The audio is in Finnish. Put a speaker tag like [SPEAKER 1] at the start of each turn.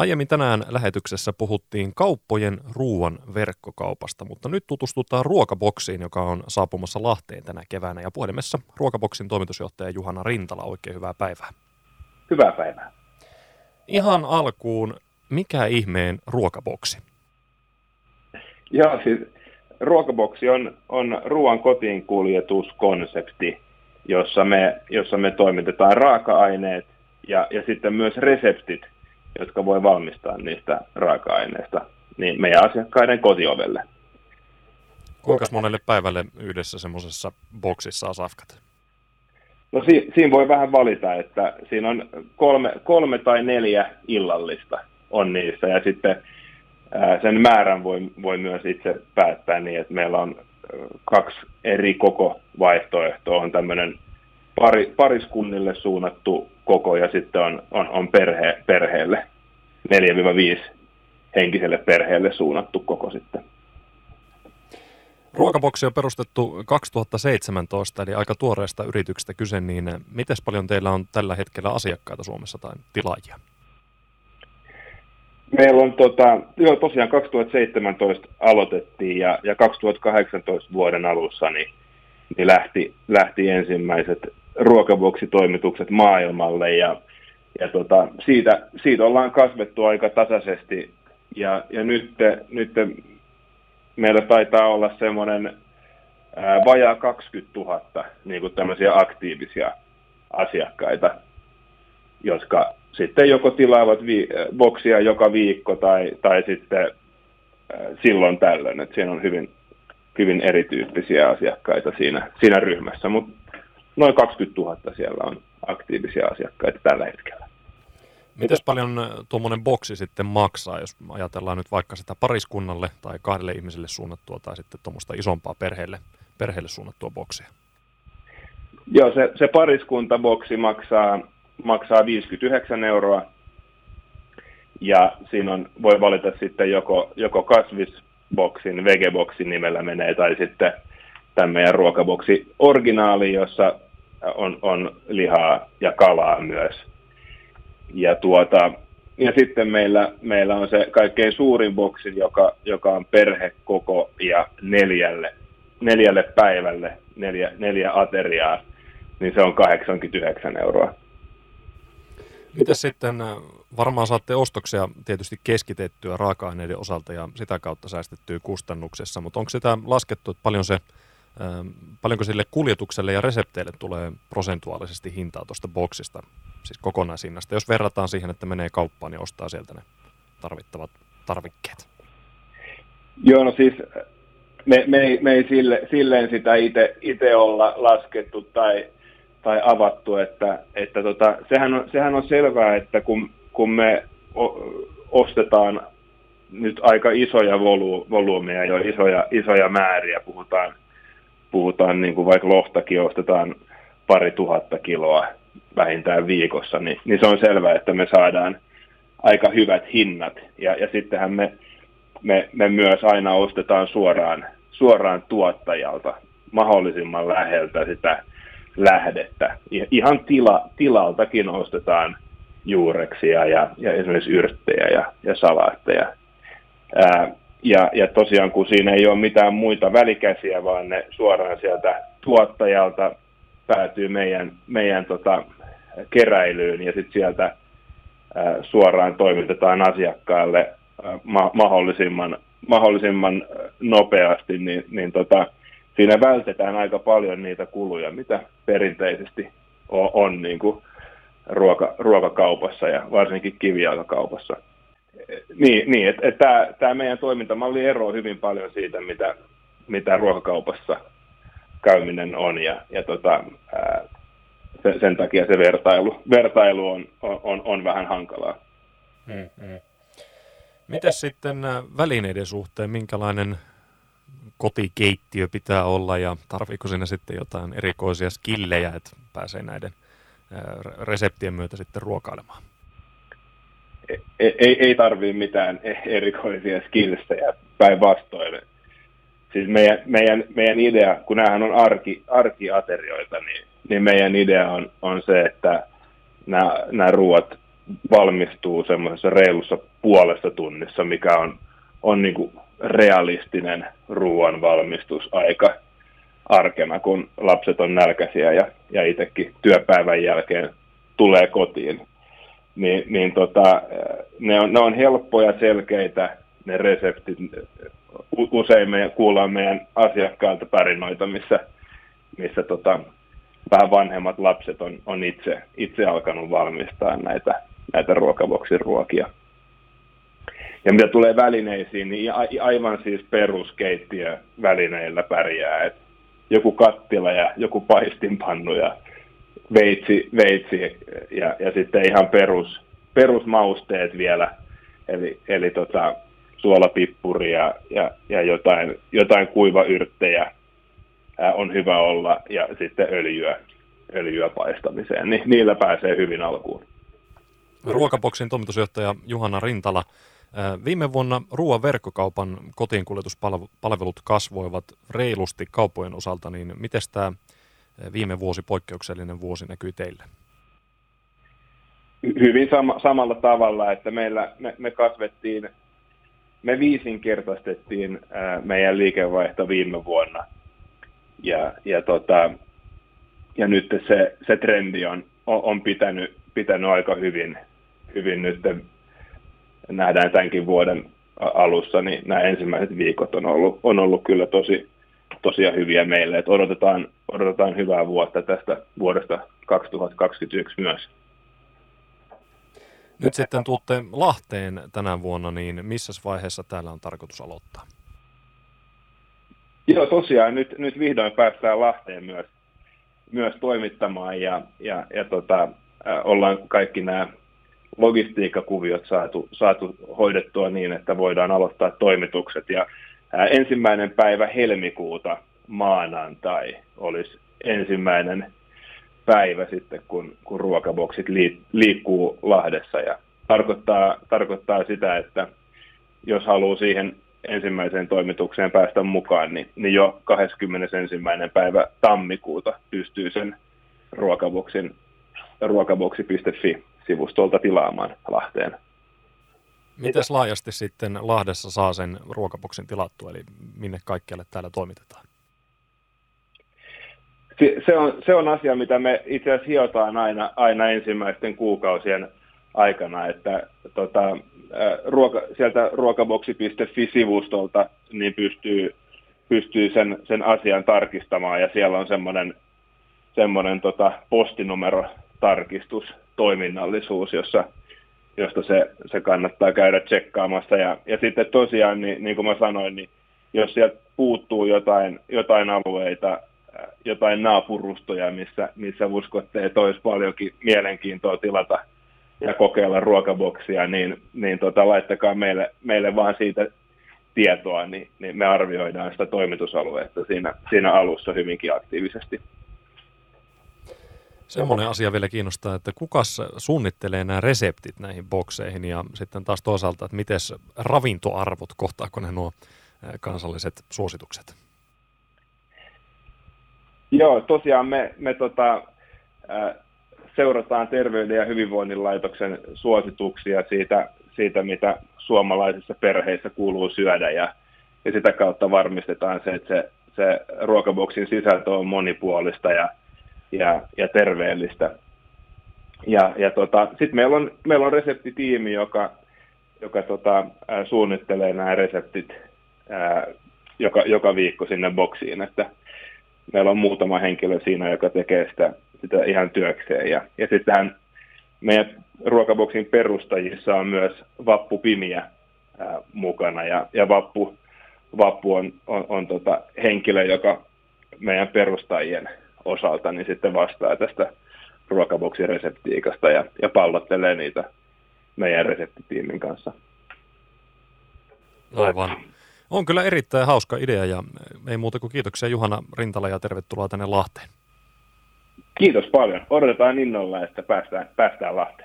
[SPEAKER 1] Aiemmin tänään lähetyksessä puhuttiin kauppojen ruuan verkkokaupasta, mutta nyt tutustutaan ruokaboksiin, joka on saapumassa Lahteen tänä keväänä. Ja puhelimessa ruokaboksin toimitusjohtaja Juhana Rintala, oikein hyvää päivää.
[SPEAKER 2] Hyvää päivää.
[SPEAKER 1] Ihan alkuun, mikä ihmeen ruokaboksi?
[SPEAKER 2] Joo, siis ruokaboksi on, on ruoan kotiin kuljetuskonsepti, jossa me, jossa me toimitetaan raaka-aineet ja, ja sitten myös reseptit – jotka voi valmistaa niistä raaka-aineista niin meidän asiakkaiden kotiovelle.
[SPEAKER 1] Kuinka monelle päivälle yhdessä semmoisessa boksissa on safkat?
[SPEAKER 2] No si- siinä voi vähän valita, että siinä on kolme, kolme tai neljä illallista on niissä ja sitten ää, sen määrän voi, voi myös itse päättää niin, että meillä on kaksi eri koko vaihtoehtoa. On tämmöinen pari, pariskunnille suunnattu koko ja sitten on, on, on perhe, perheelle 4-5 henkiselle perheelle suunnattu koko sitten.
[SPEAKER 1] Ruokaboksi on perustettu 2017, eli aika tuoreesta yrityksestä kyse, niin miten paljon teillä on tällä hetkellä asiakkaita Suomessa tai tilaajia?
[SPEAKER 2] Meillä on tota, joo, tosiaan 2017 aloitettiin ja, ja 2018 vuoden alussa niin, niin lähti, lähti ensimmäiset ruokaboksitoimitukset maailmalle ja, ja tota, siitä, siitä ollaan kasvettu aika tasaisesti ja, ja nyt, nyt meillä taitaa olla semmoinen vajaa 20 000 niin kuin tämmöisiä aktiivisia asiakkaita, jotka sitten joko tilaavat vi- boksia joka viikko tai, tai sitten silloin tällöin. että siinä on hyvin, hyvin erityyppisiä asiakkaita siinä, siinä ryhmässä, mutta noin 20 000 siellä on aktiivisia asiakkaita tällä hetkellä.
[SPEAKER 1] Miten paljon äh, tuommoinen boksi sitten maksaa, jos ajatellaan nyt vaikka sitä pariskunnalle tai kahdelle ihmiselle suunnattua tai sitten tuommoista isompaa perheelle, perheelle suunnattua boksia?
[SPEAKER 2] Joo, se, se pariskuntaboksi maksaa, maksaa 59 euroa ja siinä on, voi valita sitten joko, joko kasvisboksin, vegeboksin nimellä menee tai sitten tämän meidän ruokaboksi originaali, jossa on, on lihaa ja kalaa myös. Ja, tuota, ja sitten meillä, meillä on se kaikkein suurin boksi, joka, joka on perhekoko ja neljälle, neljälle päivälle, neljä, neljä ateriaa, niin se on 89 euroa.
[SPEAKER 1] Miten sitten, äh, varmaan saatte ostoksia tietysti keskitettyä raaka-aineiden osalta ja sitä kautta säästettyä kustannuksessa, mutta onko sitä laskettu, että paljon se paljonko sille kuljetukselle ja resepteille tulee prosentuaalisesti hintaa tuosta boksista, siis kokonaisinnasta, jos verrataan siihen, että menee kauppaan ja ostaa sieltä ne tarvittavat tarvikkeet?
[SPEAKER 2] Joo, no siis me, me, ei, me ei sille, silleen sitä itse olla laskettu tai, tai avattu, että, että tota, sehän, on, sehän on selvää, että kun, kun me ostetaan nyt aika isoja volu, volyymeja, jo isoja, isoja määriä, puhutaan puhutaan niin kuin vaikka lohtakin ostetaan pari tuhatta kiloa vähintään viikossa, niin, niin se on selvää, että me saadaan aika hyvät hinnat. Ja, ja sittenhän me, me, me myös aina ostetaan suoraan, suoraan tuottajalta mahdollisimman läheltä sitä lähdettä. Ihan tila, tilaltakin ostetaan juureksia ja, ja esimerkiksi yrttejä ja, ja salaatteja. Ää, ja, ja tosiaan kun siinä ei ole mitään muita välikäsiä, vaan ne suoraan sieltä tuottajalta päätyy meidän, meidän tota, keräilyyn ja sitten sieltä ää, suoraan toimitetaan asiakkaalle ää, ma- mahdollisimman, mahdollisimman nopeasti, niin, niin tota, siinä vältetään aika paljon niitä kuluja, mitä perinteisesti on, on niin kuin ruoka, ruokakaupassa ja varsinkin kivijalkakaupassa niin, niin että et tämä, meidän toimintamalli eroaa hyvin paljon siitä, mitä, mitä ruokakaupassa käyminen on, ja, ja tota, ää, sen, sen takia se vertailu, vertailu on, on, on vähän hankalaa. Hmm.
[SPEAKER 1] Miten sitten välineiden suhteen, minkälainen kotikeittiö pitää olla ja tarviiko siinä sitten jotain erikoisia skillejä, että pääsee näiden reseptien myötä sitten ruokailemaan?
[SPEAKER 2] Ei, ei tarvii mitään erikoisia skillsejä päinvastoin. Siis meidän, meidän, meidän idea, kun näähän on arki, arkiaterioita, niin, niin meidän idea on, on se, että nämä, nämä ruuat valmistuu semmoisessa reilussa puolessa tunnissa, mikä on, on niin kuin realistinen ruoan valmistusaika arkena, kun lapset on nälkäisiä ja, ja itsekin työpäivän jälkeen tulee kotiin. Niin, niin tota, ne, on, ne on helppoja, selkeitä ne reseptit. Usein me kuullaan meidän asiakkailta tarinoita, missä, missä tota, vähän vanhemmat lapset on, on itse, itse alkanut valmistaa näitä, näitä ruokaboksin ruokia. Ja mitä tulee välineisiin, niin aivan siis peruskeittiövälineillä pärjää. Et joku kattila ja joku paistinpannu ja veitsi, veitsi ja, ja sitten ihan perus, perusmausteet vielä, eli, eli tota, suolapippuri ja, ja, ja jotain, jotain kuivayrttejä ää, on hyvä olla ja sitten öljyä, öljyä paistamiseen, niin niillä pääsee hyvin alkuun.
[SPEAKER 1] Ruokaboksin toimitusjohtaja Juhana Rintala. Viime vuonna ruoan verkkokaupan kotiinkuljetuspalvelut kasvoivat reilusti kauppojen osalta, niin miten tämä viime vuosi, poikkeuksellinen vuosi näkyy teille?
[SPEAKER 2] Hyvin sama, samalla tavalla, että meillä, me, me kasvettiin, me viisinkertaistettiin ää, meidän liikevaihto viime vuonna. Ja, ja, tota, ja nyt se, se trendi on, on, on pitänyt, pitänyt aika hyvin, hyvin nyt nähdään tämänkin vuoden alussa, niin nämä ensimmäiset viikot on ollut, on ollut kyllä tosi, tosiaan hyviä meille. Että odotetaan, odotetaan hyvää vuotta tästä vuodesta 2021 myös.
[SPEAKER 1] Nyt sitten tuutte Lahteen tänä vuonna, niin missä vaiheessa täällä on tarkoitus aloittaa?
[SPEAKER 2] Joo, tosiaan nyt, nyt vihdoin päästään Lahteen myös, myös toimittamaan ja, ja, ja tota, ollaan kaikki nämä logistiikkakuviot saatu, saatu hoidettua niin, että voidaan aloittaa toimitukset. Ja ensimmäinen päivä helmikuuta maanantai olisi ensimmäinen päivä sitten, kun, kun ruokaboksit liikkuu Lahdessa. Ja tarkoittaa, tarkoittaa sitä, että jos haluaa siihen ensimmäiseen toimitukseen päästä mukaan, niin, niin jo 21. päivä tammikuuta pystyy sen ruokaboksin ruokaboksi.fi sivustolta tilaamaan Lahteen.
[SPEAKER 1] Mites laajasti sitten Lahdessa saa sen ruokaboksin tilattua, eli minne kaikkialle täällä toimitetaan?
[SPEAKER 2] Se on, se on asia, mitä me itse asiassa hiotaan aina, aina ensimmäisten kuukausien aikana, että tota, ruoka, sieltä ruokaboksi.fi-sivustolta niin pystyy, pystyy sen, sen asian tarkistamaan ja siellä on semmoinen semmoinen tota, postinumero tarkistus, toiminnallisuus, jossa, josta se, se kannattaa käydä tsekkaamassa. Ja, ja sitten tosiaan, niin, niin kuin mä sanoin, niin jos sieltä puuttuu jotain, jotain alueita, jotain naapurustoja, missä, missä uskotte, että olisi paljonkin mielenkiintoa tilata ja kokeilla ruokaboksia, niin, niin tota, laittakaa meille, meille vaan siitä tietoa, niin, niin me arvioidaan sitä toimitusaluetta siinä, siinä alussa hyvinkin aktiivisesti.
[SPEAKER 1] Semmoinen asia vielä kiinnostaa, että kuka suunnittelee nämä reseptit näihin bokseihin ja sitten taas toisaalta, että miten ravintoarvot, kohtaako ne nuo kansalliset suositukset?
[SPEAKER 2] Joo, tosiaan me, me tota, seurataan Terveyden ja hyvinvoinnin laitoksen suosituksia siitä, siitä, mitä suomalaisissa perheissä kuuluu syödä ja, ja sitä kautta varmistetaan se, että se, se ruokaboksin sisältö on monipuolista ja ja, ja terveellistä. Ja, ja tota, sitten meillä on, meillä on reseptitiimi, joka, joka tota, suunnittelee nämä reseptit ää, joka, joka viikko sinne boksiin, että meillä on muutama henkilö siinä, joka tekee sitä, sitä ihan työkseen. Ja, ja sitten meidän ruokaboksin perustajissa on myös Vappu Pimiä ää, mukana, ja, ja Vappu, Vappu on, on, on tota henkilö, joka meidän perustajien osalta niin sitten vastaa tästä ruokaboksin reseptiikasta ja, ja pallottelee niitä meidän reseptitiimin kanssa.
[SPEAKER 1] Aivan. On kyllä erittäin hauska idea ja ei muuta kuin kiitoksia Juhana Rintala ja tervetuloa tänne Lahteen.
[SPEAKER 2] Kiitos paljon. Odotetaan innolla, että päästään, päästään Lahteen.